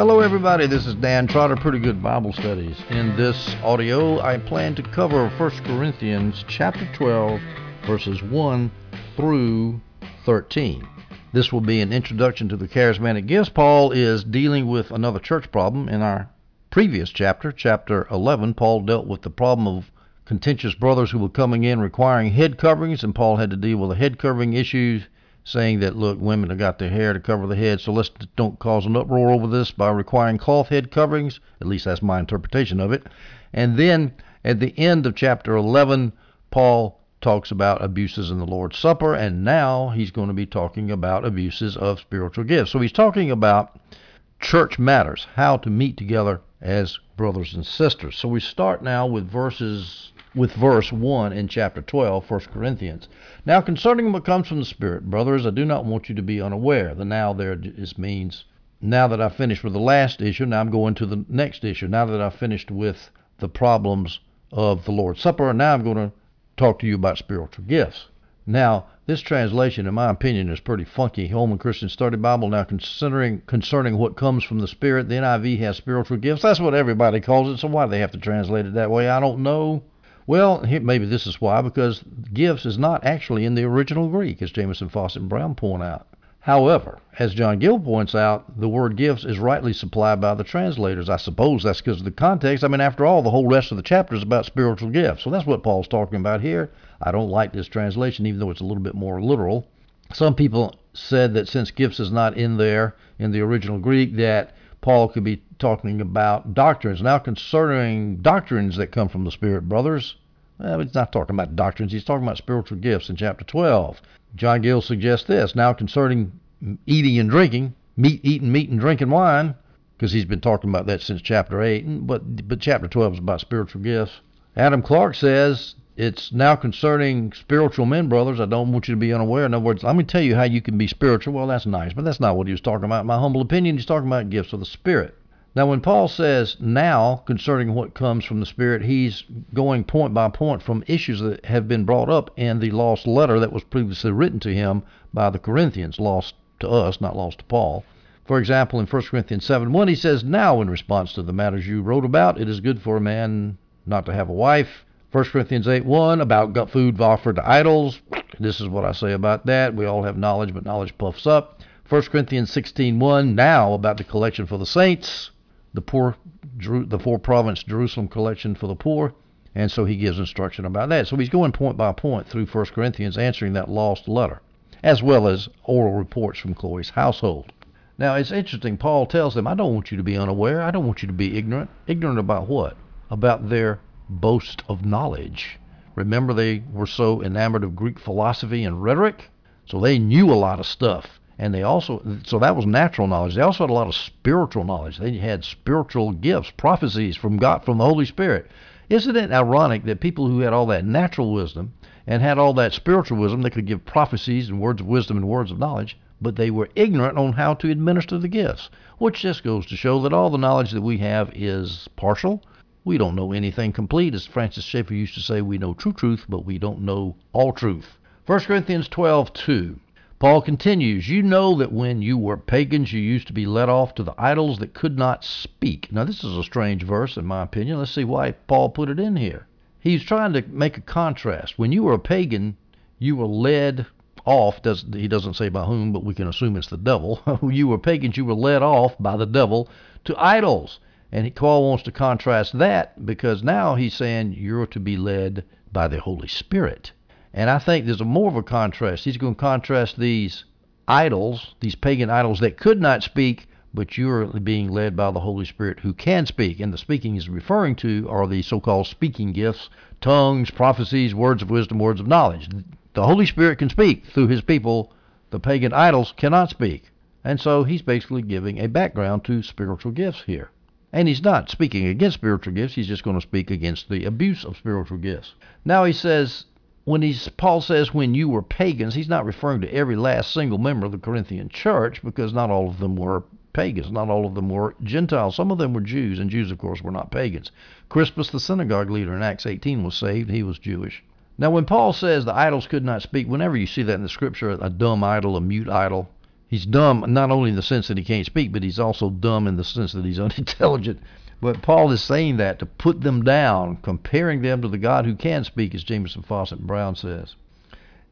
Hello, everybody. This is Dan Trotter, Pretty Good Bible Studies. In this audio, I plan to cover 1 Corinthians chapter 12, verses 1 through 13. This will be an introduction to the charismatic gifts. Paul is dealing with another church problem. In our previous chapter, chapter 11, Paul dealt with the problem of contentious brothers who were coming in requiring head coverings, and Paul had to deal with the head covering issues saying that look, women have got their hair to cover the head, so let's don't cause an uproar over this by requiring cloth head coverings. At least that's my interpretation of it. And then at the end of chapter 11, Paul talks about abuses in the Lord's Supper, and now he's going to be talking about abuses of spiritual gifts. So he's talking about church matters, how to meet together as brothers and sisters. So we start now with verses with verse 1 in chapter 12, 1 Corinthians. Now, concerning what comes from the Spirit, brothers, I do not want you to be unaware. The now there just means now that I've finished with the last issue, now I'm going to the next issue. Now that I've finished with the problems of the Lord's Supper, now I'm going to talk to you about spiritual gifts. Now, this translation, in my opinion, is pretty funky. Holman Christian Study Bible. Now, considering concerning what comes from the Spirit, the NIV has spiritual gifts. That's what everybody calls it. So why do they have to translate it that way? I don't know. Well, maybe this is why, because gifts is not actually in the original Greek, as Jamieson Fausset, and Brown point out. However, as John Gill points out, the word gifts is rightly supplied by the translators. I suppose that's because of the context. I mean, after all, the whole rest of the chapter is about spiritual gifts. So that's what Paul's talking about here. I don't like this translation, even though it's a little bit more literal. Some people said that since gifts is not in there in the original Greek, that Paul could be talking about doctrines. Now, concerning doctrines that come from the Spirit, brothers, well, he's not talking about doctrines. He's talking about spiritual gifts in chapter 12. John Gill suggests this. Now, concerning eating and drinking, meat, eating meat and drinking wine, because he's been talking about that since chapter 8, but, but chapter 12 is about spiritual gifts. Adam Clarke says it's now concerning spiritual men, brothers. I don't want you to be unaware. In other words, let me tell you how you can be spiritual. Well, that's nice, but that's not what he was talking about. In my humble opinion, he's talking about gifts of the Spirit. Now, when Paul says now concerning what comes from the Spirit, he's going point by point from issues that have been brought up in the lost letter that was previously written to him by the Corinthians, lost to us, not lost to Paul. For example, in 1 Corinthians 7 1, he says, Now, in response to the matters you wrote about, it is good for a man not to have a wife. 1 Corinthians 8 1, about gut food offered to idols. This is what I say about that. We all have knowledge, but knowledge puffs up. 1 Corinthians 16 1, now about the collection for the saints the poor, the four province Jerusalem collection for the poor. And so he gives instruction about that. So he's going point by point through 1 Corinthians, answering that lost letter, as well as oral reports from Chloe's household. Now it's interesting. Paul tells them, I don't want you to be unaware. I don't want you to be ignorant. Ignorant about what? About their boast of knowledge. Remember, they were so enamored of Greek philosophy and rhetoric, so they knew a lot of stuff and they also so that was natural knowledge. They also had a lot of spiritual knowledge. They had spiritual gifts, prophecies from God, from the Holy Spirit. Isn't it ironic that people who had all that natural wisdom and had all that spiritual wisdom, they could give prophecies and words of wisdom and words of knowledge, but they were ignorant on how to administer the gifts, which just goes to show that all the knowledge that we have is partial. We don't know anything complete. As Francis Schaeffer used to say, we know true truth, but we don't know all truth. 1 Corinthians 12, 2. Paul continues, You know that when you were pagans, you used to be led off to the idols that could not speak. Now, this is a strange verse, in my opinion. Let's see why Paul put it in here. He's trying to make a contrast. When you were a pagan, you were led off. Does, he doesn't say by whom, but we can assume it's the devil. when you were pagans, you were led off by the devil to idols. And Paul wants to contrast that because now he's saying you're to be led by the Holy Spirit. And I think there's a more of a contrast. He's going to contrast these idols, these pagan idols that could not speak, but you're being led by the Holy Spirit who can speak. And the speaking he's referring to are the so called speaking gifts tongues, prophecies, words of wisdom, words of knowledge. The Holy Spirit can speak through his people, the pagan idols cannot speak. And so he's basically giving a background to spiritual gifts here. And he's not speaking against spiritual gifts, he's just going to speak against the abuse of spiritual gifts. Now he says when he's Paul says when you were pagans, he's not referring to every last single member of the Corinthian church because not all of them were pagans, not all of them were Gentiles. Some of them were Jews, and Jews, of course, were not pagans. Crispus, the synagogue leader in Acts 18, was saved. He was Jewish. Now, when Paul says the idols could not speak, whenever you see that in the scripture, a dumb idol, a mute idol, He's dumb not only in the sense that he can't speak, but he's also dumb in the sense that he's unintelligent. But Paul is saying that to put them down, comparing them to the God who can speak, as Jamieson and Brown says.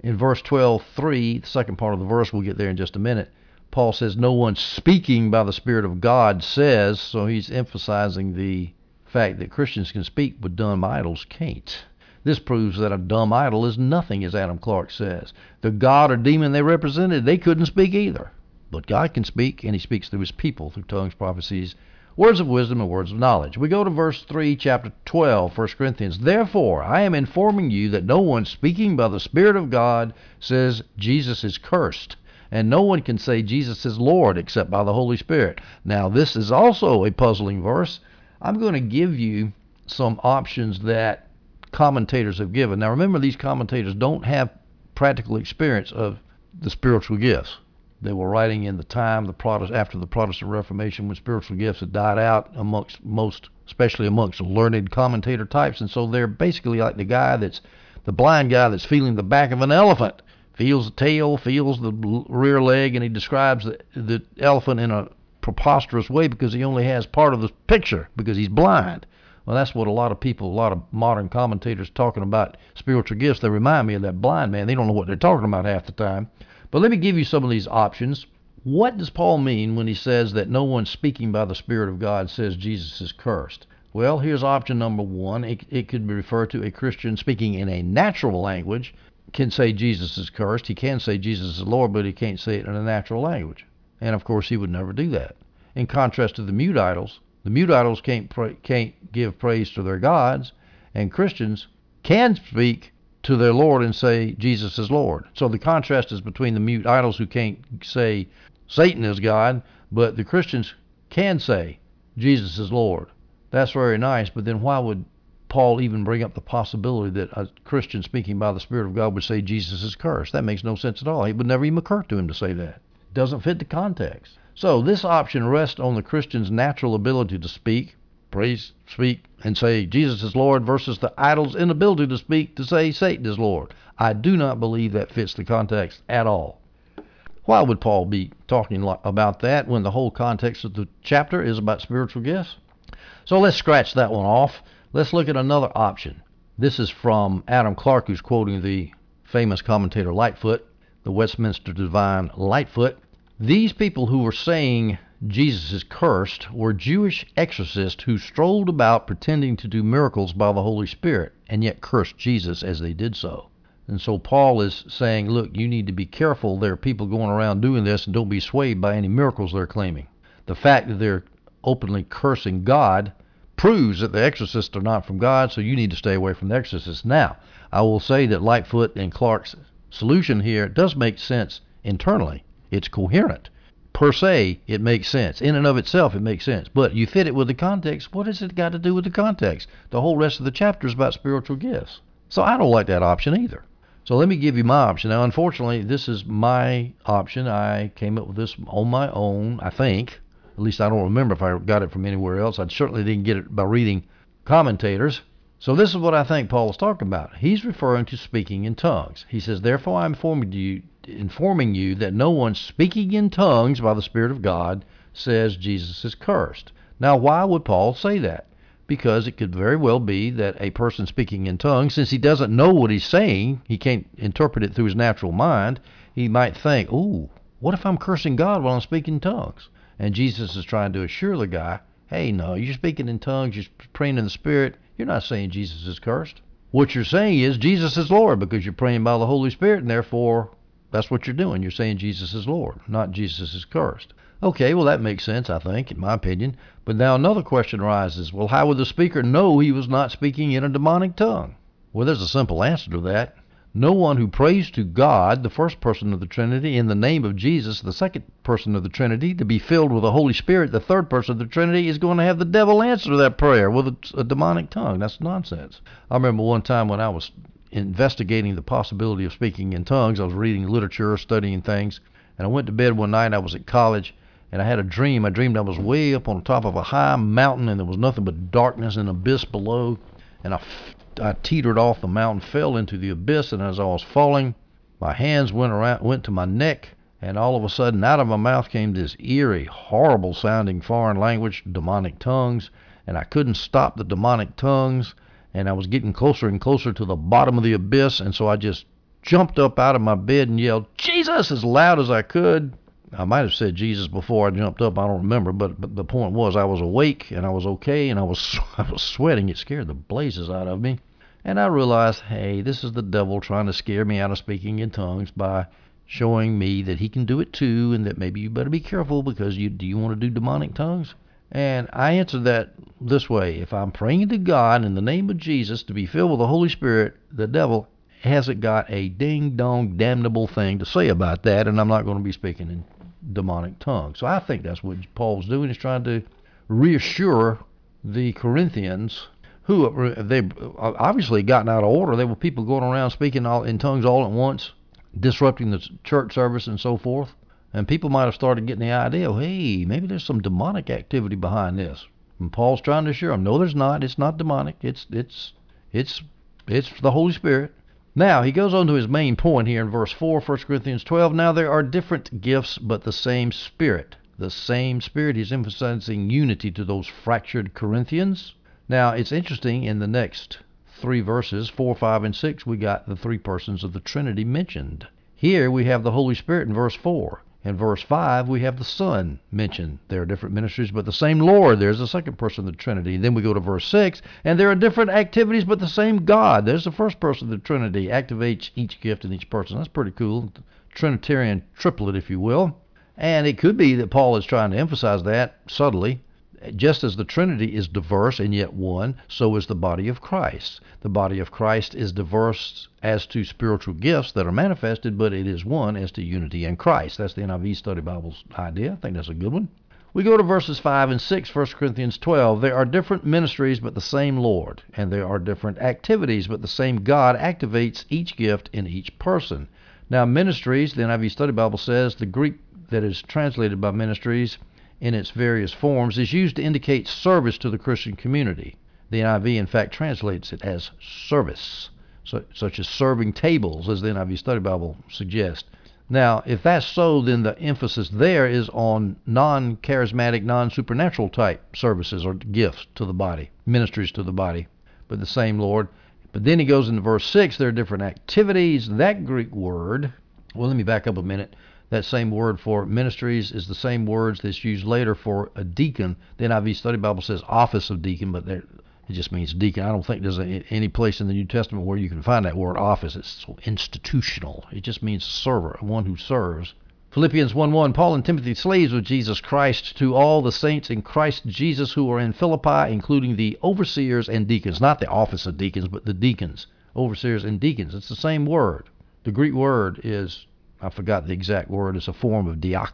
In verse 12, 3, the second part of the verse, we'll get there in just a minute, Paul says, No one speaking by the Spirit of God says, so he's emphasizing the fact that Christians can speak, but dumb idols can't. This proves that a dumb idol is nothing, as Adam Clarke says. The god or demon they represented, they couldn't speak either. But God can speak, and he speaks through his people, through tongues, prophecies, words of wisdom, and words of knowledge. We go to verse 3, chapter 12, 1 Corinthians. Therefore, I am informing you that no one speaking by the Spirit of God says Jesus is cursed. And no one can say Jesus is Lord except by the Holy Spirit. Now, this is also a puzzling verse. I'm going to give you some options that commentators have given. Now, remember, these commentators don't have practical experience of the spiritual gifts. They were writing in the time the Protest, after the Protestant Reformation when spiritual gifts had died out amongst most, especially amongst learned commentator types, and so they're basically like the guy that's the blind guy that's feeling the back of an elephant, feels the tail, feels the rear leg, and he describes the, the elephant in a preposterous way because he only has part of the picture because he's blind. Well, that's what a lot of people, a lot of modern commentators talking about spiritual gifts. They remind me of that blind man. They don't know what they're talking about half the time. But let me give you some of these options. What does Paul mean when he says that no one speaking by the Spirit of God says Jesus is cursed? Well, here's option number one. It, it could refer to a Christian speaking in a natural language can say Jesus is cursed. He can say Jesus is Lord, but he can't say it in a natural language. And of course, he would never do that. In contrast to the mute idols, the mute idols can't can't give praise to their gods, and Christians can speak to their Lord and say Jesus is Lord. So the contrast is between the mute idols who can't say Satan is God, but the Christians can say Jesus is Lord. That's very nice, but then why would Paul even bring up the possibility that a Christian speaking by the Spirit of God would say Jesus is cursed? That makes no sense at all. It would never even occur to him to say that. It doesn't fit the context. So this option rests on the Christian's natural ability to speak, praise, speak, and say Jesus is Lord versus the idol's inability to speak to say Satan is Lord. I do not believe that fits the context at all. Why would Paul be talking about that when the whole context of the chapter is about spiritual gifts? So let's scratch that one off. Let's look at another option. This is from Adam Clarke, who's quoting the famous commentator Lightfoot, the Westminster Divine Lightfoot. These people who were saying Jesus is cursed were Jewish exorcists who strolled about pretending to do miracles by the Holy Spirit and yet cursed Jesus as they did so. And so Paul is saying, look, you need to be careful. There are people going around doing this and don't be swayed by any miracles they're claiming. The fact that they're openly cursing God proves that the exorcists are not from God, so you need to stay away from the exorcists. Now, I will say that Lightfoot and Clarke's solution here does make sense internally. It's coherent per se, it makes sense. In and of itself, it makes sense. But you fit it with the context. What has it got to do with the context? The whole rest of the chapter is about spiritual gifts. So I don't like that option either. So let me give you my option. Now, unfortunately, this is my option. I came up with this on my own, I think. At least I don't remember if I got it from anywhere else. I certainly didn't get it by reading commentators. So this is what I think Paul is talking about. He's referring to speaking in tongues. He says, Therefore I am informing you informing you that no one speaking in tongues by the Spirit of God says Jesus is cursed. Now, why would Paul say that? Because it could very well be that a person speaking in tongues, since he doesn't know what he's saying, he can't interpret it through his natural mind, he might think, ooh, what if I'm cursing God while I'm speaking in tongues? And Jesus is trying to assure the guy, hey, no, you're speaking in tongues, you're praying in the Spirit, you're not saying Jesus is cursed. What you're saying is Jesus is Lord because you're praying by the Holy Spirit, and therefore that's what you're doing. You're saying Jesus is Lord, not Jesus is cursed. Okay, well, that makes sense, I think, in my opinion. But now another question arises well, how would the speaker know he was not speaking in a demonic tongue? Well, there's a simple answer to that. No one who prays to God, the first person of the Trinity, in the name of Jesus, the second person of the Trinity, to be filled with the Holy Spirit, the third person of the Trinity, is going to have the devil answer that prayer with a, a demonic tongue. That's nonsense. I remember one time when I was investigating the possibility of speaking in tongues. I was reading literature, studying things, and I went to bed one night. I was at college, and I had a dream. I dreamed I was way up on top of a high mountain, and there was nothing but darkness and abyss below. And I, I teetered off the mountain, fell into the abyss, and as I was falling, my hands went around, went to my neck, and all of a sudden out of my mouth came this eerie, horrible sounding foreign language, demonic tongues, and I couldn't stop the demonic tongues, and I was getting closer and closer to the bottom of the abyss, and so I just jumped up out of my bed and yelled, Jesus, as loud as I could. I might have said Jesus before I jumped up. I don't remember, but, but the point was I was awake and I was okay and I was I was sweating. It scared the blazes out of me, and I realized, hey, this is the devil trying to scare me out of speaking in tongues by showing me that he can do it too, and that maybe you better be careful because you do you want to do demonic tongues? And I answered that this way: If I'm praying to God in the name of Jesus to be filled with the Holy Spirit, the devil hasn't got a ding dong damnable thing to say about that, and I'm not going to be speaking in demonic tongues. So I think that's what Paul's doing is trying to reassure the Corinthians who they obviously gotten out of order. There were people going around speaking all in tongues all at once, disrupting the church service and so forth. And people might have started getting the idea, oh, hey, maybe there's some demonic activity behind this. And Paul's trying to assure them, no, there's not. It's not demonic. It's it's it's it's the Holy Spirit. Now, he goes on to his main point here in verse 4, 1 Corinthians 12. Now, there are different gifts, but the same Spirit. The same Spirit. He's emphasizing unity to those fractured Corinthians. Now, it's interesting in the next three verses, 4, 5, and 6, we got the three persons of the Trinity mentioned. Here we have the Holy Spirit in verse 4. In verse 5, we have the Son mentioned. There are different ministries, but the same Lord. There's the second person of the Trinity. Then we go to verse 6, and there are different activities, but the same God. There's the first person of the Trinity. Activates each gift in each person. That's pretty cool. Trinitarian triplet, if you will. And it could be that Paul is trying to emphasize that subtly just as the Trinity is diverse and yet one, so is the body of Christ. The body of Christ is diverse as to spiritual gifts that are manifested, but it is one as to unity in Christ. That's the NIV Study Bible's idea. I think that's a good one. We go to verses 5 and 6, 1 Corinthians 12. There are different ministries, but the same Lord. And there are different activities, but the same God activates each gift in each person. Now, ministries, the NIV Study Bible says, the Greek that is translated by ministries in its various forms is used to indicate service to the Christian community. The NIV, in fact, translates it as service, such as serving tables, as the NIV Study Bible suggests. Now, if that's so, then the emphasis there is on non charismatic, non supernatural type services or gifts to the body, ministries to the body, but the same Lord. But then he goes into verse 6 there are different activities. That Greek word, well, let me back up a minute. That same word for ministries is the same words that's used later for a deacon. The NIV Study Bible says office of deacon, but there, it just means deacon. I don't think there's a, any place in the New Testament where you can find that word office. It's so institutional. It just means server, one who serves. Philippians 1:1 Paul and Timothy slaves of Jesus Christ to all the saints in Christ Jesus who are in Philippi including the overseers and deacons not the office of deacons but the deacons overseers and deacons it's the same word the Greek word is I forgot the exact word. It's a form of diac.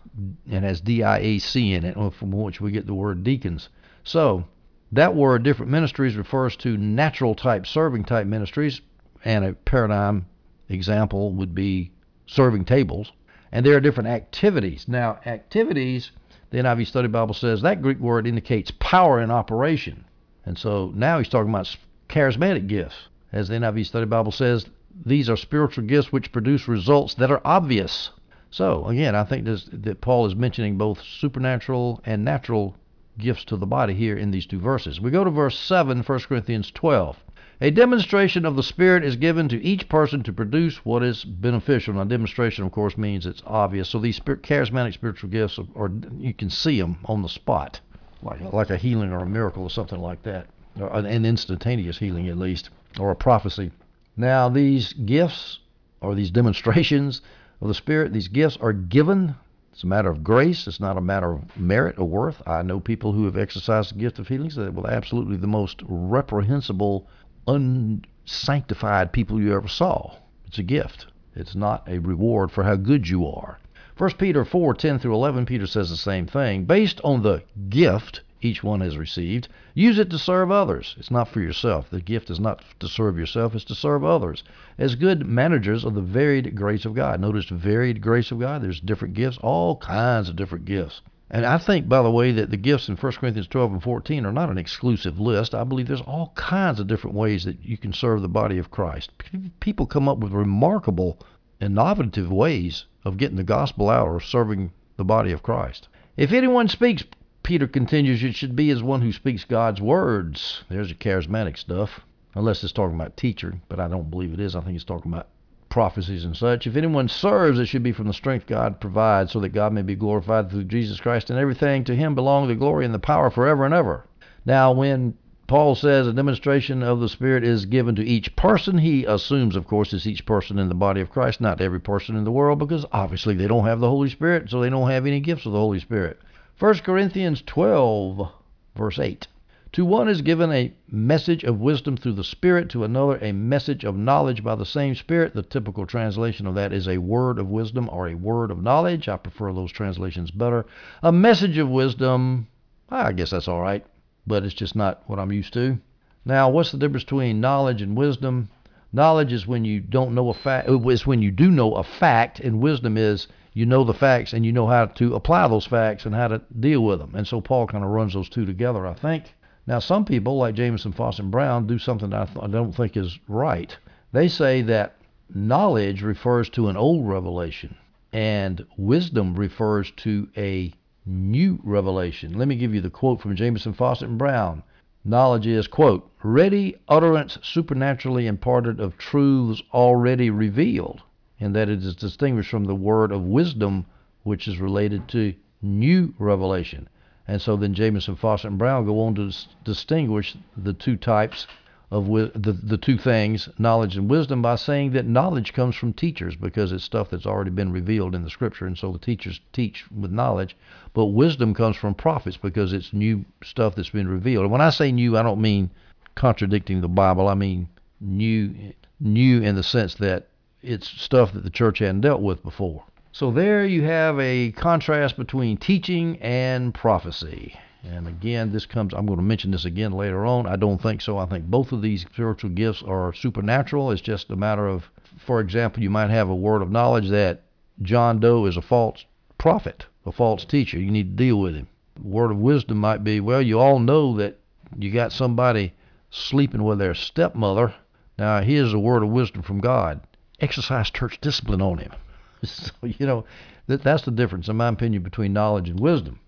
It has D-I-A-C in it, uh, from which we get the word deacons. So that word, different ministries, refers to natural type, serving type ministries, and a paradigm example would be serving tables. And there are different activities. Now, activities, the NIV Study Bible says that Greek word indicates power in operation. And so now he's talking about charismatic gifts. As the NIV Study Bible says, these are spiritual gifts which produce results that are obvious. So, again, I think this, that Paul is mentioning both supernatural and natural gifts to the body here in these two verses. We go to verse 7, 1 Corinthians 12. A demonstration of the Spirit is given to each person to produce what is beneficial. Now, demonstration, of course, means it's obvious. So these spirit, charismatic spiritual gifts, are, are, you can see them on the spot, like, like a healing or a miracle or something like that, or an instantaneous healing at least, or a prophecy. Now, these gifts or these demonstrations of the Spirit, these gifts are given. It's a matter of grace. It's not a matter of merit or worth. I know people who have exercised the gift of healings that were absolutely the most reprehensible, unsanctified people you ever saw. It's a gift. It's not a reward for how good you are. 1 Peter 4 10 through 11, Peter says the same thing. Based on the gift each one has received. Use it to serve others. It's not for yourself. The gift is not to serve yourself, it's to serve others. As good managers of the varied grace of God. Notice varied grace of God. There's different gifts, all kinds of different gifts. And I think, by the way, that the gifts in 1 Corinthians 12 and 14 are not an exclusive list. I believe there's all kinds of different ways that you can serve the body of Christ. People come up with remarkable, innovative ways of getting the gospel out or serving the body of Christ. If anyone speaks, Peter continues, it should be as one who speaks God's words. There's your charismatic stuff, unless it's talking about teacher, but I don't believe it is. I think it's talking about prophecies and such. If anyone serves, it should be from the strength God provides, so that God may be glorified through Jesus Christ, and everything to him belong the glory and the power forever and ever. Now, when Paul says a demonstration of the Spirit is given to each person. He assumes, of course, it's each person in the body of Christ, not every person in the world, because obviously they don't have the Holy Spirit, so they don't have any gifts of the Holy Spirit. 1 Corinthians 12, verse 8. To one is given a message of wisdom through the Spirit, to another a message of knowledge by the same Spirit. The typical translation of that is a word of wisdom or a word of knowledge. I prefer those translations better. A message of wisdom, I guess that's all right but it's just not what I'm used to. Now, what's the difference between knowledge and wisdom? Knowledge is when you don't know a fact. Uh, it's when you do know a fact, and wisdom is you know the facts and you know how to apply those facts and how to deal with them. And so Paul kind of runs those two together, I think. Now, some people like Jamieson, Fausset, and Brown do something I, th- I don't think is right. They say that knowledge refers to an old revelation, and wisdom refers to a new revelation. Let me give you the quote from Jamieson, Fausset, and Brown. Knowledge is, quote, ready utterance supernaturally imparted of truths already revealed, and that it is distinguished from the word of wisdom, which is related to new revelation. And so then Jamieson, Fausset, and Brown go on to distinguish the two types of the the two things, knowledge and wisdom, by saying that knowledge comes from teachers because it's stuff that's already been revealed in the scripture, and so the teachers teach with knowledge. But wisdom comes from prophets because it's new stuff that's been revealed. And when I say new, I don't mean contradicting the Bible. I mean new, new in the sense that it's stuff that the church hadn't dealt with before. So there you have a contrast between teaching and prophecy. And again, this comes, I'm going to mention this again later on. I don't think so. I think both of these spiritual gifts are supernatural. It's just a matter of, for example, you might have a word of knowledge that John Doe is a false prophet, a false teacher. You need to deal with him. Word of wisdom might be, well, you all know that you got somebody sleeping with their stepmother. Now, here's a word of wisdom from God. Exercise church discipline on him. so, you know, that, that's the difference, in my opinion, between knowledge and wisdom.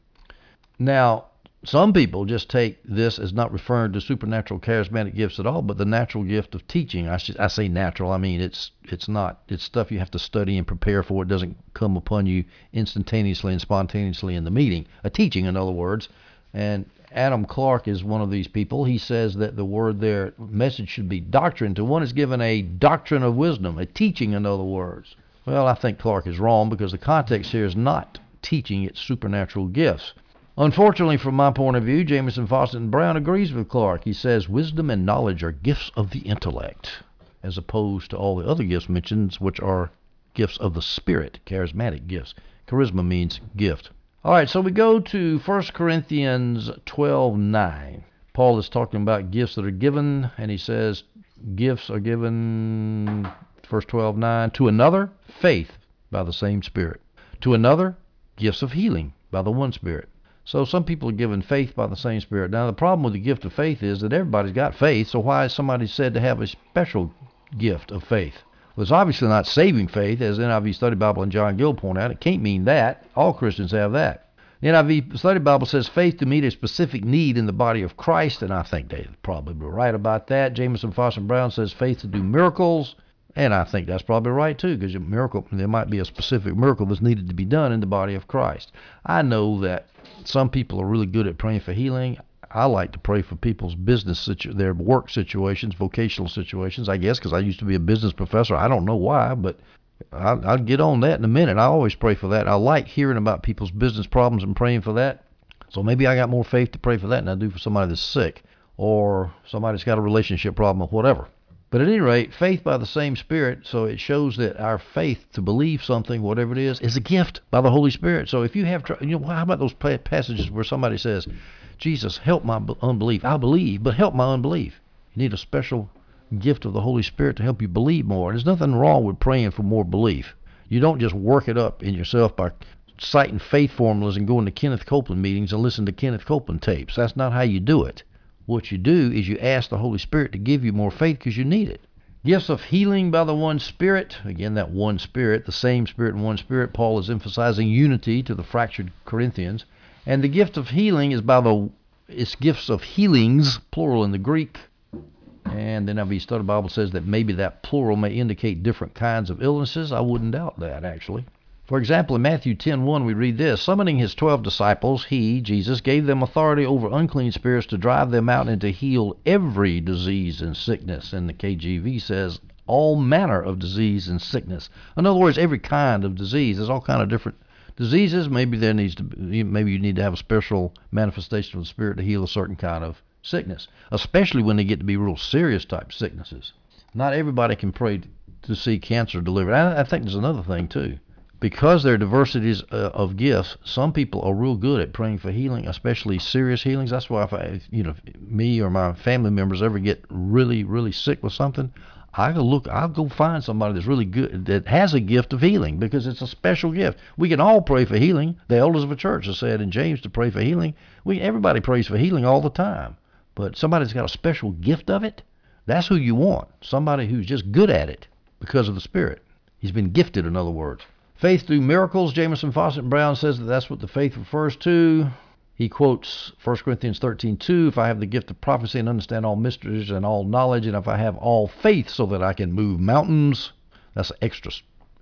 Now, some people just take this as not referring to supernatural charismatic gifts at all, but the natural gift of teaching. I, should, I say natural. I mean it's it's not. It's stuff you have to study and prepare for. It doesn't come upon you instantaneously and spontaneously in the meeting. A teaching, in other words. And Adam Clarke is one of these people. He says that the word there, message should be doctrine. To one is given a doctrine of wisdom, a teaching, in other words. Well, I think Clarke is wrong because the context here is not teaching; it's supernatural gifts. Unfortunately, from my point of view, Jamieson Fausset, and Brown agrees with Clarke. He says wisdom and knowledge are gifts of the intellect, as opposed to all the other gifts mentioned, which are gifts of the spirit, charismatic gifts. Charisma means gift. All right, so we go to 1 Corinthians 12:9. Paul is talking about gifts that are given, and he says gifts are given, verse 12:9, to another faith by the same Spirit, to another gifts of healing by the one Spirit so some people are given faith by the same Spirit. Now the problem with the gift of faith is that everybody's got faith. So why is somebody said to have a special gift of faith? Well, it's obviously not saving faith, as NIV Study Bible and John Gill point out. It can't mean that. All Christians have that. The NIV Study Bible says faith to meet a specific need in the body of Christ, and I think they're probably right about that. Jamieson Foss, Brown says faith to do miracles, and I think that's probably right too, because a miracle there might be a specific miracle that's needed to be done in the body of Christ. I know that some people are really good at praying for healing. I like to pray for people's business situ- their work situations, vocational situations. I guess because I used to be a business professor. I don't know why, but I'll, I'll get on that in a minute. I always pray for that. I like hearing about people's business problems and praying for that. So maybe I got more faith to pray for that than I do for somebody that's sick or somebody that's got a relationship problem or whatever. But at any rate, faith by the same Spirit, so it shows that our faith to believe something, whatever it is, is a gift by the Holy Spirit. So if you have, you know, how about those passages where somebody says, Jesus, help my unbelief. I believe, but help my unbelief. You need a special gift of the Holy Spirit to help you believe more. There's nothing wrong with praying for more belief. You don't just work it up in yourself by citing faith formulas and going to Kenneth Copeland meetings and listening to Kenneth Copeland tapes. That's not how you do it. What you do is you ask the Holy Spirit to give you more faith because you need it. Gifts of healing by the one Spirit. Again, that one Spirit, the same Spirit and one Spirit. Paul is emphasizing unity to the fractured Corinthians. And the gift of healing is by the it's gifts of healings, plural in the Greek. And the NIV Study the Bible says that maybe that plural may indicate different kinds of illnesses. I wouldn't doubt that, actually. For example, in Matthew 10:1 we read this, summoning his 12 disciples, he, Jesus, gave them authority over unclean spirits to drive them out and to heal every disease and sickness. And the KJV says all manner of disease and sickness. In other words, every kind of disease. There's all kind of different diseases. Maybe there needs to be, maybe you need to have a special manifestation of the spirit to heal a certain kind of sickness, especially when they get to be real serious type sicknesses. Not everybody can pray to see cancer delivered. I, I think there's another thing too because there are diversities uh, of gifts, some people are real good at praying for healing, especially serious healings. That's why if I, you know, me or my family members ever get really, really sick with something, I go look. I'll go find somebody that's really good that has a gift of healing because it's a special gift. We can all pray for healing. The elders of a church have said in James to pray for healing. We everybody prays for healing all the time, but somebody's got a special gift of it. That's who you want. Somebody who's just good at it because of the Spirit. He's been gifted, in other words. Faith through miracles, Jamieson Fausset Brown says that that's what the faith refers to. He quotes 1 Corinthians 13:2, if I have the gift of prophecy and understand all mysteries and all knowledge, and if I have all faith so that I can move mountains, that's extra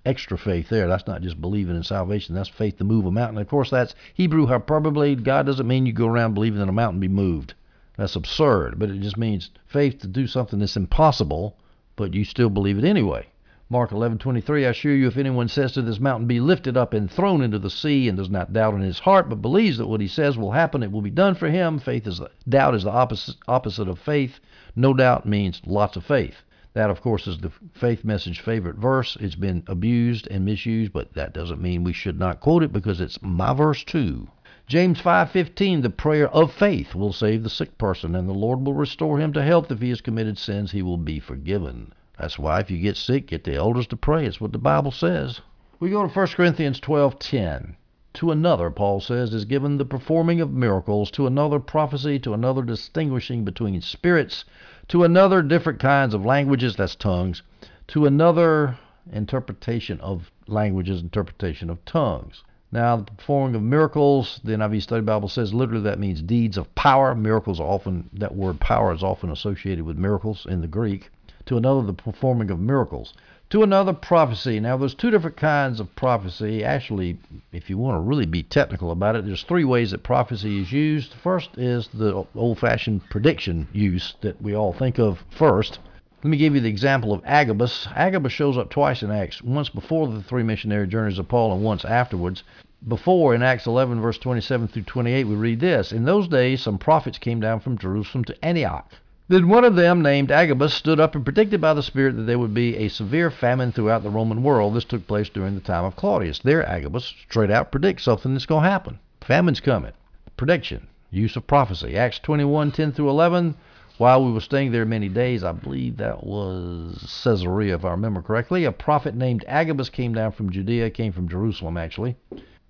extra faith there. That's not just believing in salvation. That's faith to move a mountain. Of course, that's Hebrew hyperbole. God doesn't mean you go around believing that a mountain be moved. That's absurd. But it just means faith to do something that's impossible, but you still believe it anyway. Mark 11:23 I assure you if anyone says to this mountain be lifted up and thrown into the sea and does not doubt in his heart but believes that what he says will happen it will be done for him faith is doubt is the opposite opposite of faith. No doubt means lots of faith. That of course is the faith message favorite verse. It's been abused and misused but that doesn't mean we should not quote it because it's my verse too. James 5:15 the prayer of faith will save the sick person and the Lord will restore him to health. If he has committed sins he will be forgiven that's why if you get sick, get the elders to pray. It's what the Bible says. We go to 1 Corinthians 12:10. To another, Paul says, is given the performing of miracles, to another prophecy, to another distinguishing between spirits, to another different kinds of languages, that's tongues, to another interpretation of languages, interpretation of tongues. Now, the performing of miracles, the NIV Study Bible says literally that means deeds of power. Miracles are often, that word power is often associated with miracles in the Greek to another the performing of miracles, to another prophecy. Now, there's two different kinds of prophecy. Actually, if you want to really be technical about it, there's three ways that prophecy is used. First is the old-fashioned prediction use that we all think of first. Let me give you the example of Agabus. Agabus shows up twice in Acts, once before the three missionary journeys of Paul and once afterwards. Before, in Acts 11, verse 27 through 28, we read this In those days, some prophets came down from Jerusalem to Antioch then one of them, named Agabus, stood up and predicted by the Spirit that there would be a severe famine throughout the Roman world. This took place during the time of Claudius. There, Agabus straight out predicts something that's going to happen. Famine's coming. Prediction. Use of prophecy. Acts 21, 10 through 11. While we were staying there many days, I believe that was Caesarea, if I remember correctly, a prophet named Agabus came down from Judea, came from Jerusalem actually,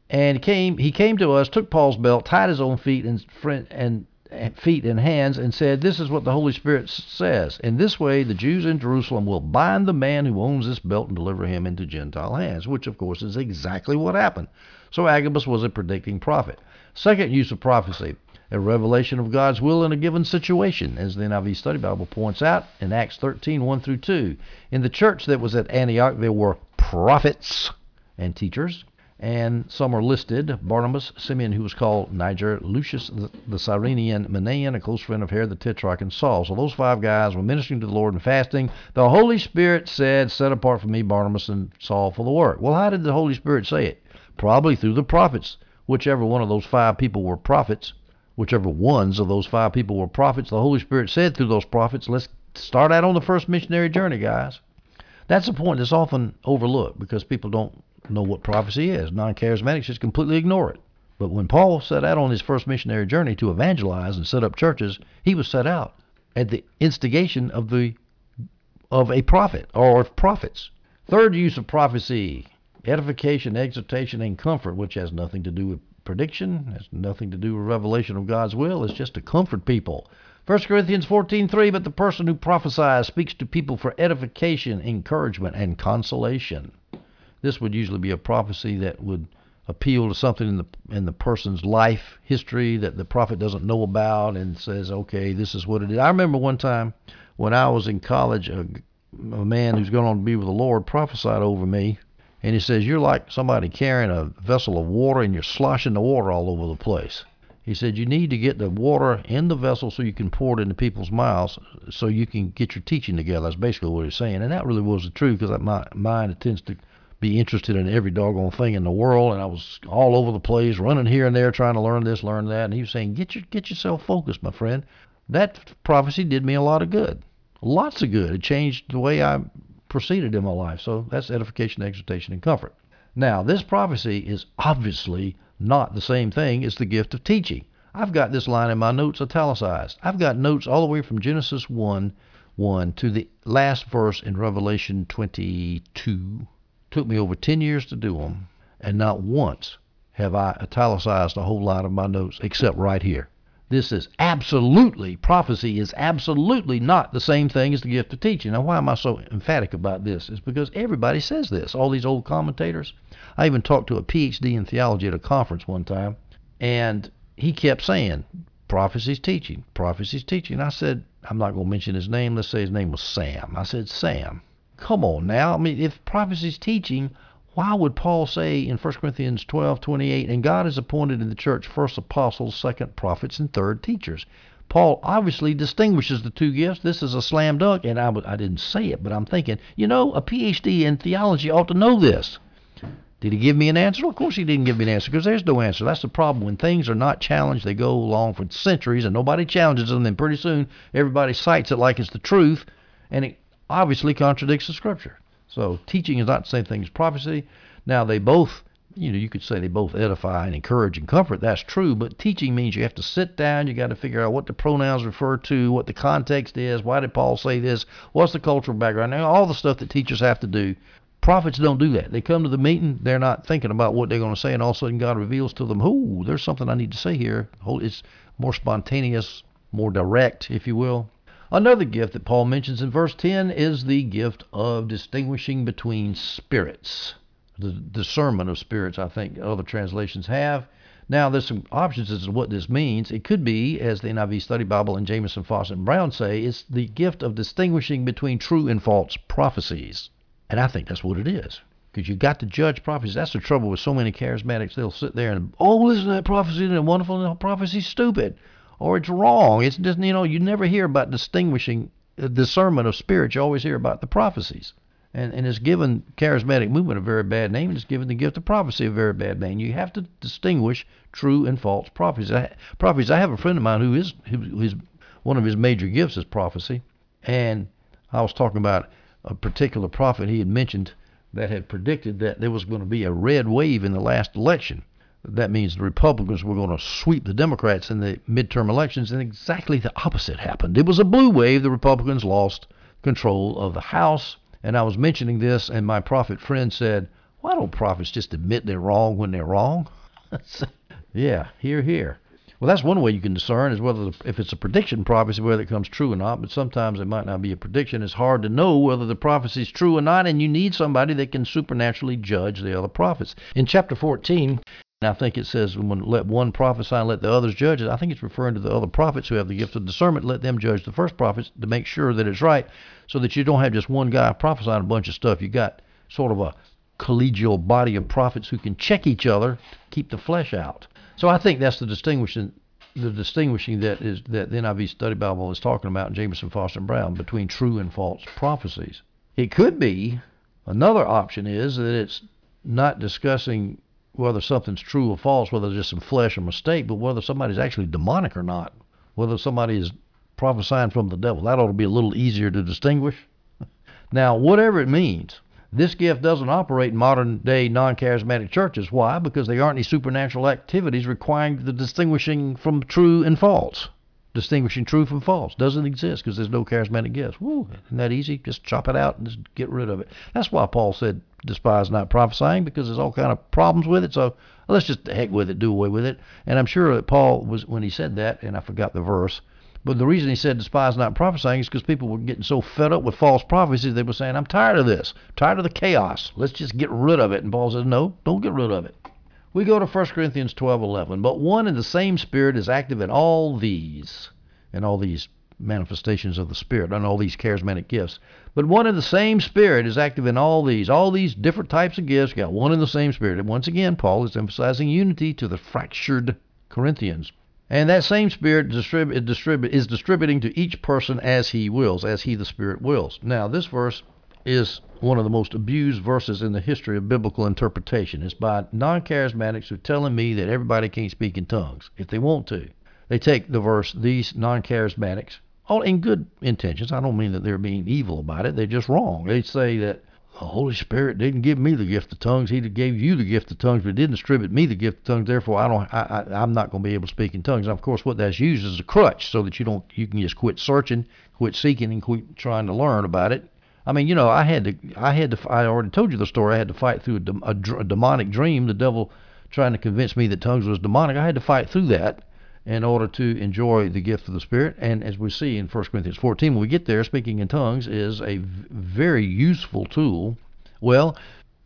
and came. He came to us, took Paul's belt, tied his own feet, and and feet and hands and said, This is what the Holy Spirit says. In this way, the Jews in Jerusalem will bind the man who owns this belt and deliver him into Gentile hands, which, of course, is exactly what happened. So Agabus was a predicting prophet. Second use of prophecy, a revelation of God's will in a given situation, as the NIV Study Bible points out in Acts 13 1 through 2. In the church that was at Antioch, there were prophets and teachers and some are listed. Barnabas, Simeon, who was called Niger, Lucius the Cyrenian, Manaen, a close friend of Herod the Tetrarch, and Saul. So those five guys were ministering to the Lord and fasting. The Holy Spirit said, Set apart for me Barnabas and Saul for the work. Well, how did the Holy Spirit say it? Probably through the prophets. Whichever one of those five people were prophets, whichever ones of those five people were prophets, the Holy Spirit said through those prophets, Let's start out on the first missionary journey, guys. That's a point that's often overlooked because people don't know what prophecy is. Non charismatics just completely ignore it. But when Paul set out on his first missionary journey to evangelize and set up churches, he was set out at the instigation of the of a prophet or of prophets. Third use of prophecy, edification, exhortation, and comfort, which has nothing to do with prediction, has nothing to do with revelation of God's will. It's just to comfort people, 1 Corinthians 14:3 But the person who prophesies speaks to people for edification, encouragement, and consolation. This would usually be a prophecy that would appeal to something in the in the person's life history that the prophet doesn't know about and says, "Okay, this is what it is." I remember one time when I was in college, a, a man who's going on to be with the Lord prophesied over me, and he says, "You're like somebody carrying a vessel of water and you're sloshing the water all over the place." He said, You need to get the water in the vessel so you can pour it into people's mouths so you can get your teaching together. That's basically what he's saying. And that really was the truth because my mind tends to be interested in every doggone thing in the world. And I was all over the place, running here and there, trying to learn this, learn that. And he was saying, Get, your, get yourself focused, my friend. That prophecy did me a lot of good. Lots of good. It changed the way I proceeded in my life. So that's edification, exhortation, and comfort. Now, this prophecy is obviously not the same thing as the gift of teaching. I've got this line in my notes italicized. I've got notes all the way from Genesis 1 1 to the last verse in Revelation 22. Took me over 10 years to do them, and not once have I italicized a whole lot of my notes except right here. This is absolutely, prophecy is absolutely not the same thing as the gift of teaching. Now, why am I so emphatic about this? Is because everybody says this. All these old commentators. I even talked to a PhD in theology at a conference one time, and he kept saying, prophecy's teaching, prophecy's teaching. I said, I'm not going to mention his name. Let's say his name was Sam. I said, Sam, come on now. I mean, if prophecy is teaching, why would Paul say in 1 Corinthians 12, 28, and God has appointed in the church first apostles, second prophets, and third teachers? Paul obviously distinguishes the two gifts. This is a slam dunk, and I, I didn't say it, but I'm thinking, you know, a PhD in theology ought to know this. Did he give me an answer? Well, of course he didn't give me an answer because there's no answer. That's the problem. When things are not challenged, they go along for centuries and nobody challenges them. Then pretty soon everybody cites it like it's the truth, and it obviously contradicts the scripture. So teaching is not the same thing as prophecy. Now they both, you know, you could say they both edify and encourage and comfort. That's true, but teaching means you have to sit down. You got to figure out what the pronouns refer to, what the context is. Why did Paul say this? What's the cultural background? Now, all the stuff that teachers have to do. Prophets don't do that. They come to the meeting, they're not thinking about what they're going to say, and all of a sudden God reveals to them, "Oh, there's something I need to say here." It's more spontaneous, more direct, if you will. Another gift that Paul mentions in verse 10 is the gift of distinguishing between spirits. The discernment of spirits, I think other translations have. Now, there's some options as to what this means. It could be, as the NIV Study Bible and Jamieson, Fausset, and Brown say, it's the gift of distinguishing between true and false prophecies. And I think that's what it is. Because you've got to judge prophecies. That's the trouble with so many charismatics. They'll sit there and, oh, listen to that prophecy, and wonderful, and prophecy's stupid or it's wrong. It's just you know you never hear about distinguishing discernment of spirits. You always hear about the prophecies, and and it's given charismatic movement a very bad name, and it's given the gift of prophecy a very bad name. You have to distinguish true and false prophecies. I, prophecies. I have a friend of mine who is who, his one of his major gifts is prophecy, and I was talking about a particular prophet he had mentioned that had predicted that there was going to be a red wave in the last election that means the Republicans were going to sweep the Democrats in the midterm elections, and exactly the opposite happened. It was a blue wave. The Republicans lost control of the House. And I was mentioning this, and my prophet friend said, Why don't prophets just admit they're wrong when they're wrong? yeah, here, here. Well, that's one way you can discern is whether the, if it's a prediction prophecy, whether it comes true or not. But sometimes it might not be a prediction. It's hard to know whether the prophecy is true or not, and you need somebody that can supernaturally judge the other prophets. In chapter 14, I think it says, when let one prophesy and let the others judge it. I think it's referring to the other prophets who have the gift of discernment. Let them judge the first prophets to make sure that it's right, so that you don't have just one guy prophesying a bunch of stuff. You got sort of a collegial body of prophets who can check each other to keep the flesh out. So I think that's the distinguishing the distinguishing that is that the NIV Study Bible is talking about in Jamieson, Fausset, and Brown between true and false prophecies. It could be another option is that it's not discussing whether something's true or false, whether it's just some flesh or mistake, but whether somebody's actually demonic or not, whether somebody is prophesying from the devil. That ought to be a little easier to distinguish. now, whatever it means, this gift doesn't operate in modern day non charismatic churches. Why? Because there aren't any supernatural activities requiring the distinguishing from true and false. Distinguishing true from false doesn't exist because there's no charismatic gifts. Woo, isn't that easy? Just chop it out and just get rid of it. That's why Paul said despise not prophesying because there's all kind of problems with it. So let's just heck with it, do away with it. And I'm sure that Paul was when he said that, and I forgot the verse, But the reason he said despise not prophesying is because people were getting so fed up with false prophecies, they were saying, I'm tired of this, tired of the chaos. Let's just get rid of it. And Paul says, No, don't get rid of it. We go to 1 Corinthians 12 11. But one and the same Spirit is active in all these, in all these manifestations of the Spirit, and all these charismatic gifts. But one and the same Spirit is active in all these, all these different types of gifts, got one and the same Spirit. And once again, Paul is emphasizing unity to the fractured Corinthians. And that same Spirit is distributing to each person as he wills, as he the Spirit wills. Now, this verse is one of the most abused verses in the history of biblical interpretation. It's by non charismatics who are telling me that everybody can't speak in tongues if they want to. They take the verse, these non charismatics, all in good intentions. I don't mean that they're being evil about it. They're just wrong. They say that the Holy Spirit didn't give me the gift of tongues. He gave you the gift of tongues, but didn't distribute me the gift of tongues. Therefore, I don't. I, I, I'm not going to be able to speak in tongues. And of course, what that's used as a crutch, so that you don't. You can just quit searching, quit seeking, and quit trying to learn about it. I mean, you know, I had to. I had to. I already told you the story. I had to fight through a, a, a demonic dream. The devil trying to convince me that tongues was demonic. I had to fight through that in order to enjoy the gift of the Spirit. And as we see in 1 Corinthians 14, when we get there, speaking in tongues is a very useful tool. Well,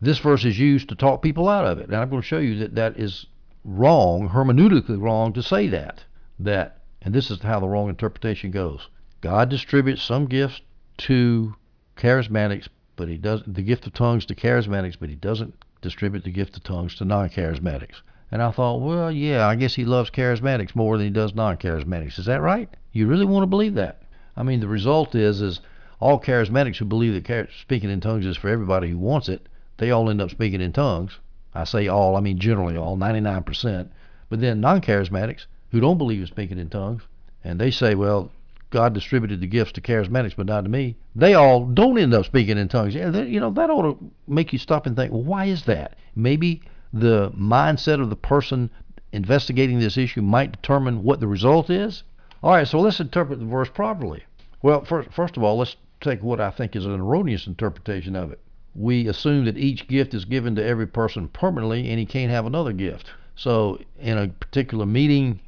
this verse is used to talk people out of it. And I'm going to show you that that is wrong, hermeneutically wrong to say that. That, and this is how the wrong interpretation goes. God distributes some gifts to charismatics, but he does the gift of tongues to charismatics, but he doesn't distribute the gift of tongues to non-charismatics. And I thought, well, yeah, I guess he loves charismatics more than he does non-charismatics. Is that right? You really want to believe that? I mean, the result is is all charismatics who believe that speaking in tongues is for everybody who wants it, they all end up speaking in tongues. I say all, I mean generally all, 99%. But then non-charismatics who don't believe in speaking in tongues, and they say, well, God distributed the gifts to charismatics, but not to me. They all don't end up speaking in tongues. Yeah, you know that ought to make you stop and think. Well, why is that? Maybe the mindset of the person investigating this issue might determine what the result is? All right, so let's interpret the verse properly. Well, first, first of all, let's take what I think is an erroneous interpretation of it. We assume that each gift is given to every person permanently and he can't have another gift. So, in a particular meeting,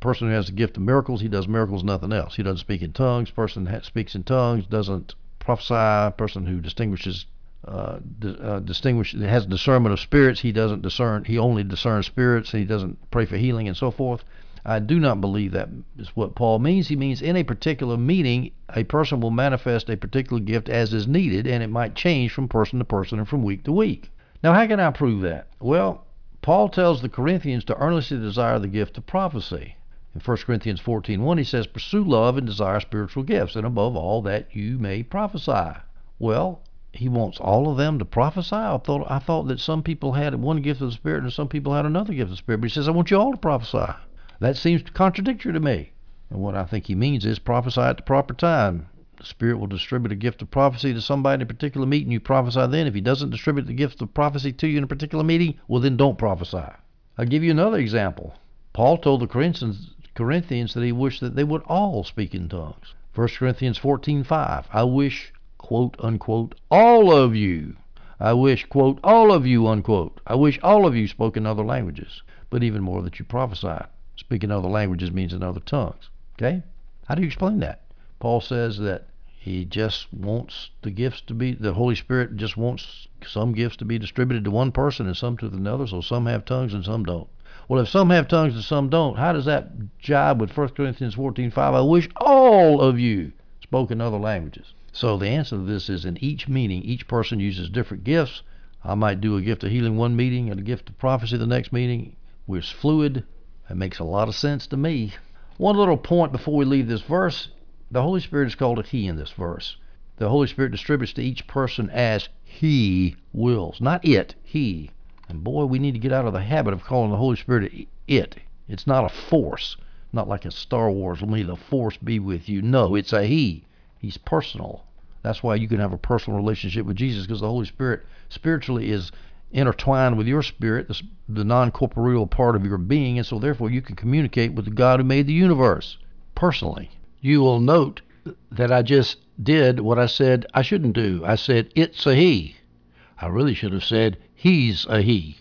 person who has the gift of miracles, he does miracles, nothing else. He doesn't speak in tongues. Person that speaks in tongues doesn't prophesy. Person who distinguishes uh, uh, distinguish has discernment of spirits. He doesn't discern. He only discerns spirits. He doesn't pray for healing and so forth. I do not believe that is what Paul means. He means in a particular meeting, a person will manifest a particular gift as is needed, and it might change from person to person and from week to week. Now, how can I prove that? Well, Paul tells the Corinthians to earnestly desire the gift of prophecy. In 1 Corinthians 14:1, he says, "Pursue love and desire spiritual gifts, and above all that you may prophesy." Well, he wants all of them to prophesy. I thought I thought that some people had one gift of the Spirit and some people had another gift of the Spirit. But he says, I want you all to prophesy. That seems contradictory to me. And what I think he means is prophesy at the proper time. The Spirit will distribute a gift of prophecy to somebody in a particular meeting. You prophesy then. If he doesn't distribute the gift of prophecy to you in a particular meeting, well, then don't prophesy. I'll give you another example. Paul told the Corinthians, Corinthians that he wished that they would all speak in tongues. 1 Corinthians 14:5. I wish quote unquote, all of you. I wish, quote, all of you, unquote. I wish all of you spoke in other languages, but even more that you prophesy. Speaking other languages means in other tongues. Okay? How do you explain that? Paul says that he just wants the gifts to be, the Holy Spirit just wants some gifts to be distributed to one person and some to another, so some have tongues and some don't. Well, if some have tongues and some don't, how does that jibe with 1 Corinthians 14:5? I wish all of you spoke in other languages. So the answer to this is in each meeting, each person uses different gifts. I might do a gift of healing one meeting and a gift of prophecy the next meeting. We're fluid. That makes a lot of sense to me. One little point before we leave this verse the Holy Spirit is called a He in this verse. The Holy Spirit distributes to each person as He wills, not it, He. And boy, we need to get out of the habit of calling the Holy Spirit it. It's not a force, not like a Star Wars, may the force be with you. No, it's a He. He's personal. That's why you can have a personal relationship with Jesus because the Holy Spirit spiritually is intertwined with your spirit, the, non corporeal part of your being, and so therefore you can communicate with the God who made the universe personally. You will note that I just did what I said I shouldn't do. I said, it's a he. I really should have said, he's a he.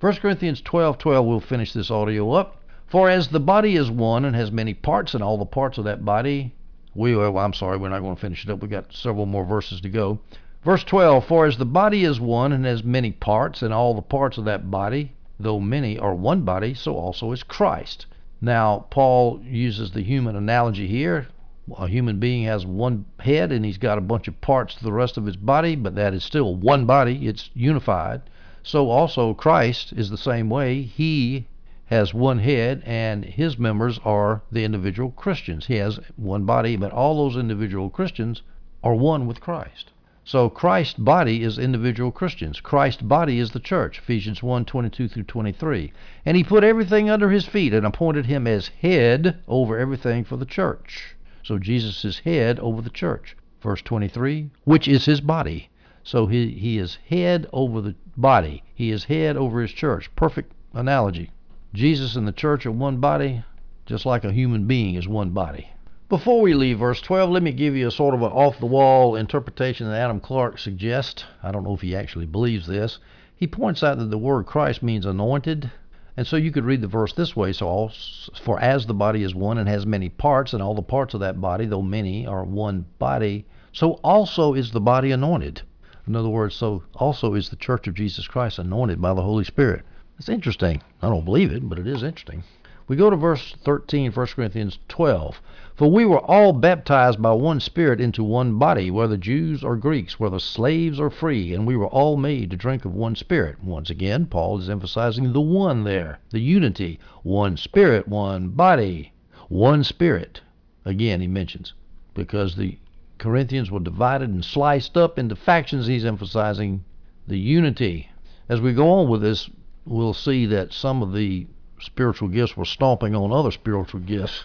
1 Corinthians 12 12, we'll finish this audio up. For as the body is one and has many parts, and all the parts of that body, we, well, I'm sorry, we're not going to finish it up. We've got several more verses to go. Verse 12 For as the body is one and has many parts, and all the parts of that body, though many, are one body, so also is Christ. Now, Paul uses the human analogy here. A human being has one head and he's got a bunch of parts to the rest of his body, but that is still one body, it's unified. So also Christ is the same way. He has one head and his members are the individual Christians. He has one body, but all those individual Christians are one with Christ. So Christ's body is individual Christians. Christ's body is the church, Ephesians 1 22 through 23. And he put everything under his feet and appointed him as head over everything for the church. So Jesus is head over the church. Verse 23, which is his body. So he, he is head over the body. He is head over his church. Perfect analogy. Jesus and the church are one body, just like a human being is one body. Before we leave verse 12, let me give you a sort of an off the wall interpretation that Adam Clarke suggests. I don't know if he actually believes this. He points out that the word Christ means anointed. And so you could read the verse this way so all, for as the body is one and has many parts and all the parts of that body though many are one body so also is the body anointed. In other words so also is the church of jesus christ anointed by the holy spirit. It's interesting. I don't believe it but it is interesting we go to verse 13, 1 Corinthians 12. For we were all baptized by one Spirit into one body, whether Jews or Greeks, whether slaves or free, and we were all made to drink of one Spirit. Once again, Paul is emphasizing the one there, the unity. One Spirit, one body, one Spirit. Again, he mentions, because the Corinthians were divided and sliced up into factions, he's emphasizing the unity. As we go on with this, we'll see that some of the spiritual gifts were stomping on other spiritual gifts,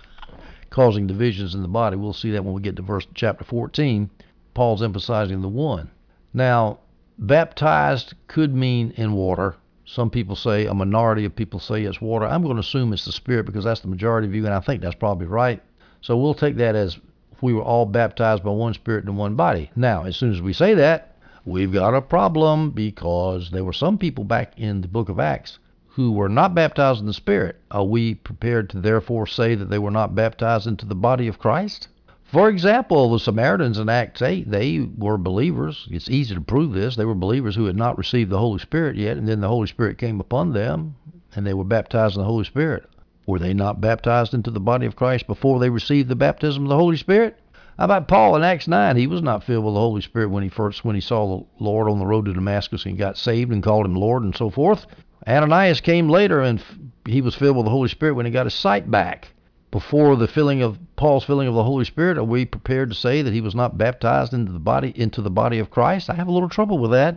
causing divisions in the body. We'll see that when we get to verse chapter 14. Paul's emphasizing the one. Now, baptized could mean in water. Some people say, a minority of people say it's water. I'm going to assume it's the Spirit because that's the majority of you, and I think that's probably right. So we'll take that as we were all baptized by one Spirit in one body. Now, as soon as we say that, we've got a problem because there were some people back in the book of Acts who were not baptized in the Spirit, are we prepared to therefore say that they were not baptized into the body of Christ? For example, the Samaritans in Acts 8, they were believers. It's easy to prove this. They were believers who had not received the Holy Spirit yet, and then the Holy Spirit came upon them, and they were baptized in the Holy Spirit. Were they not baptized into the body of Christ before they received the baptism of the Holy Spirit? How about Paul in Acts 9? He was not filled with the Holy Spirit when he first when he saw the Lord on the road to Damascus and got saved and called him Lord and so forth. Ananias came later and he was filled with the Holy Spirit when he got his sight back. Before the filling of Paul's filling of the Holy Spirit, are we prepared to say that he was not baptized into the body into the body of Christ? I have a little trouble with that.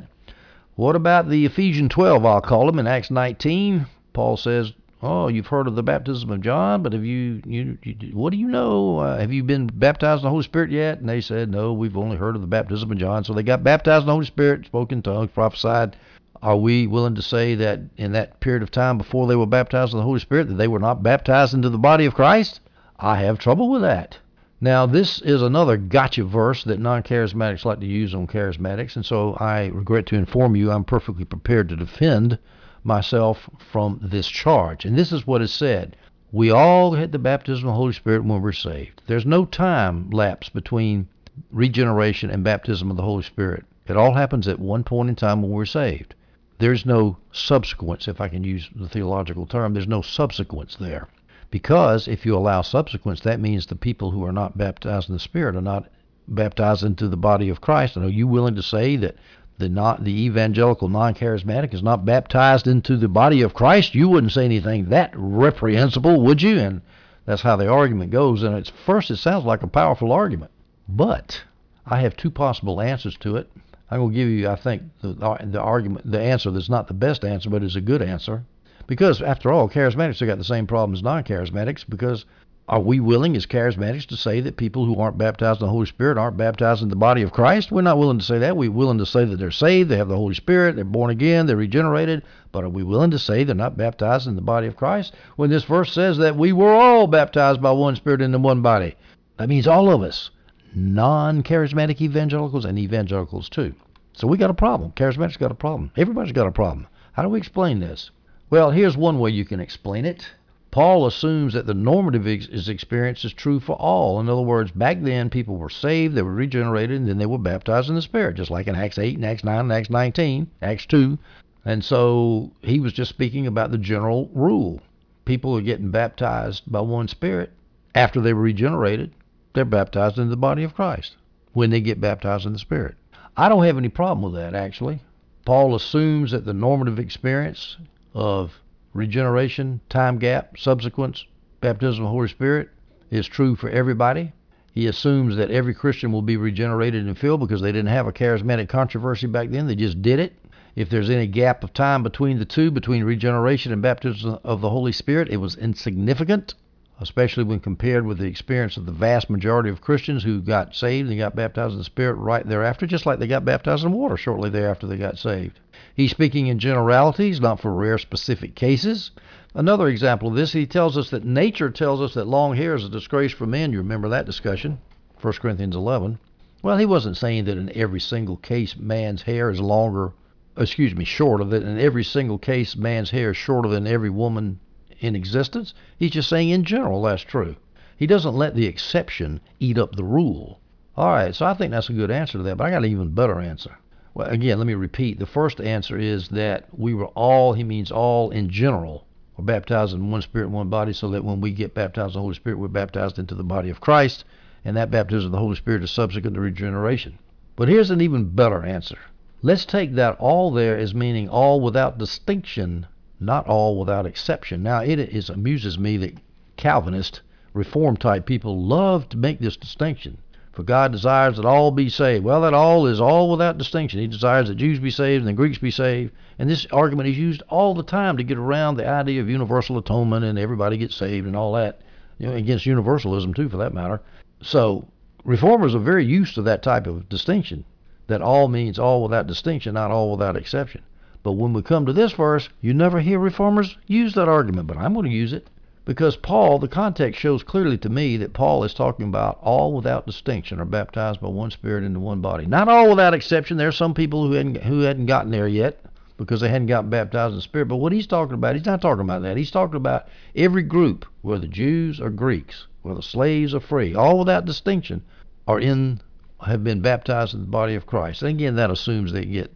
What about the Ephesians 12, I'll call them, in Acts 19? Paul says, Oh, you've heard of the baptism of John, but have you, you, you what do you know? Uh, have you been baptized in the Holy Spirit yet? And they said, No, we've only heard of the baptism of John. So they got baptized in the Holy Spirit, spoke in tongues, prophesied, are we willing to say that in that period of time before they were baptized in the Holy Spirit that they were not baptized into the body of Christ? I have trouble with that. Now, this is another gotcha verse that non charismatics like to use on charismatics, and so I regret to inform you I'm perfectly prepared to defend myself from this charge. And this is what is said We all had the baptism of the Holy Spirit when we're saved. There's no time lapse between regeneration and baptism of the Holy Spirit. It all happens at one point in time when we're saved there's no subsequence, if I can use the theological term, there's no subsequence there. Because if you allow subsequence, that means the people who are not baptized in the Spirit are not baptized into the body of Christ. And are you willing to say that the not the evangelical non-charismatic is not baptized into the body of Christ? You wouldn't say anything that reprehensible, would you? And that's how the argument goes. And at first, it sounds like a powerful argument, but I have two possible answers to it. I'm going to give you, I think, the, the argument, the answer that's not the best answer, but is a good answer. Because after all, charismatics have got the same problem as non-charismatics. Because are we willing as charismatics to say that people who aren't baptized in the Holy Spirit aren't baptized in the body of Christ? We're not willing to say that. We're willing to say that they're saved, they have the Holy Spirit, they're born again, they're regenerated. But are we willing to say they're not baptized in the body of Christ? When this verse says that we were all baptized by one Spirit into one body, that means all of us, non-charismatic evangelicals and evangelicals too. So we got a problem. Charismatics got a problem. Everybody's got a problem. How do we explain this? Well, here's one way you can explain it. Paul assumes that the normative ex- experience is true for all. In other words, back then people were saved, they were regenerated, and then they were baptized in the Spirit, just like in Acts 8 and Acts 9 and Acts 19, Acts 2. And so he was just speaking about the general rule. People are getting baptized by one Spirit. After they were regenerated, they're baptized into the body of Christ when they get baptized in the Spirit. I don't have any problem with that, actually. Paul assumes that the normative experience of regeneration, time gap, subsequence, baptism of the Holy Spirit is true for everybody. He assumes that every Christian will be regenerated and filled because they didn't have a charismatic controversy back then. They just did it. If there's any gap of time between the two, between regeneration and baptism of the Holy Spirit, it was insignificant especially when compared with the experience of the vast majority of Christians who got saved and got baptized in the Spirit right thereafter, just like they got baptized in water shortly thereafter they got saved. He's speaking in generalities, not for rare specific cases. Another example of this, he tells us that nature tells us that long hair is a disgrace for men. You remember that discussion, 1 Corinthians 11. Well, he wasn't saying that in every single case man's hair is longer, excuse me, shorter, that in every single case man's hair is shorter than every woman in existence. He's just saying in general that's true. He doesn't let the exception eat up the rule. All right, so I think that's a good answer to that, but I got an even better answer. Well, again, let me repeat. The first answer is that we were all, he means all in general, were baptized in one spirit, one body, so that when we get baptized in the Holy Spirit, we're baptized into the body of Christ, and that baptism of the Holy Spirit is subsequent to regeneration. But here's an even better answer. Let's take that all there as meaning all without distinction not all without exception. Now, it is amuses me that Calvinist, Reform type people love to make this distinction. For God desires that all be saved. Well, that all is all without distinction. He desires that Jews be saved and the Greeks be saved. And this argument is used all the time to get around the idea of universal atonement and everybody gets saved and all that. You know, against universalism, too, for that matter. So, reformers are very used to that type of distinction that all means all without distinction, not all without exception. But when we come to this verse, you never hear reformers use that argument, but I'm going to use it. Because Paul, the context shows clearly to me that Paul is talking about all without distinction are baptized by one Spirit into one body. Not all without exception. There are some people who hadn't, who hadn't gotten there yet because they hadn't gotten baptized in the Spirit. But what he's talking about, he's not talking about that. He's talking about every group, whether Jews or Greeks, whether slaves or free, all without distinction, are in have been baptized in the body of Christ. And again, that assumes they get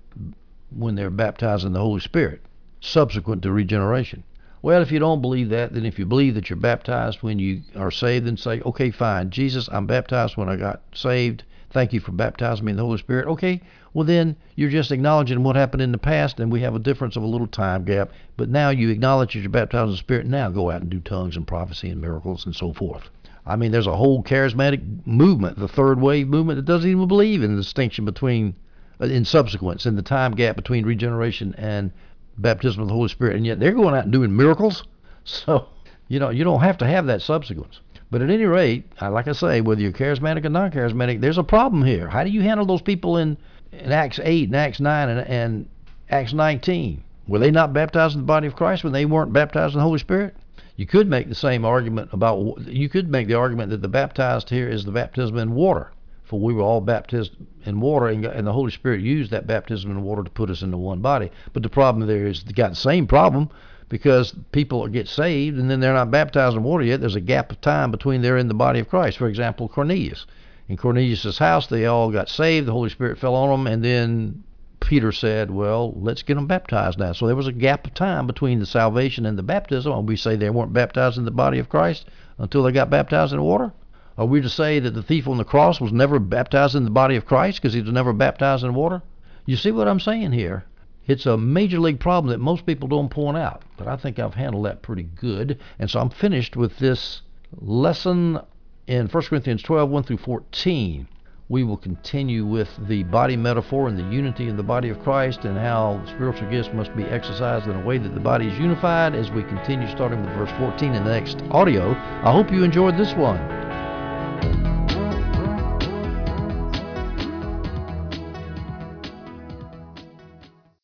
when they're baptized in the Holy Spirit, subsequent to regeneration. Well, if you don't believe that, then if you believe that you're baptized when you are saved, then say, okay, fine. Jesus, I'm baptized when I got saved. Thank you for baptizing me in the Holy Spirit. Okay, well, then you're just acknowledging what happened in the past, and we have a difference of a little time gap. But now you acknowledge that you're baptized in the Spirit. Now go out and do tongues and prophecy and miracles and so forth. I mean, there's a whole charismatic movement, the third wave movement, that doesn't even believe in the distinction between Uh, in subsequence in the time gap between regeneration and baptism of the Holy Spirit, and yet they're going out and doing miracles. So you know you don't have to have that subsequence. But at any rate, like I say, whether you're charismatic or non-charismatic, there's a problem here. How do you handle those people in, in Acts 8 and Acts 9 and, and Acts 19? Were they not baptized in the body of Christ when they weren't baptized in the Holy Spirit? You could make the same argument about you could make the argument that the baptized here is the baptism in water for we were all baptized in water, and, and the Holy Spirit used that baptism in water to put us into one body. But the problem there is they got the same problem because people get saved and then they're not baptized in water yet. There's a gap of time between they're in the body of Christ. For example, Cornelius. In Cornelius' house, they all got saved. The Holy Spirit fell on them, and then Peter said, Well, let's get them baptized now. So there was a gap of time between the salvation and the baptism. And we say they weren't baptized in the body of Christ until they got baptized in water. Are we to say that the thief on the cross was never baptized in the body of Christ because he was never baptized in water? You see what I'm saying here? It's a major league problem that most people don't point out, but I think I've handled that pretty good. And so I'm finished with this lesson in 1 Corinthians 12, 1 through 14. We will continue with the body metaphor and the unity in the body of Christ and how spiritual gifts must be exercised in a way that the body is unified as we continue starting with verse 14 in the next audio. I hope you enjoyed this one.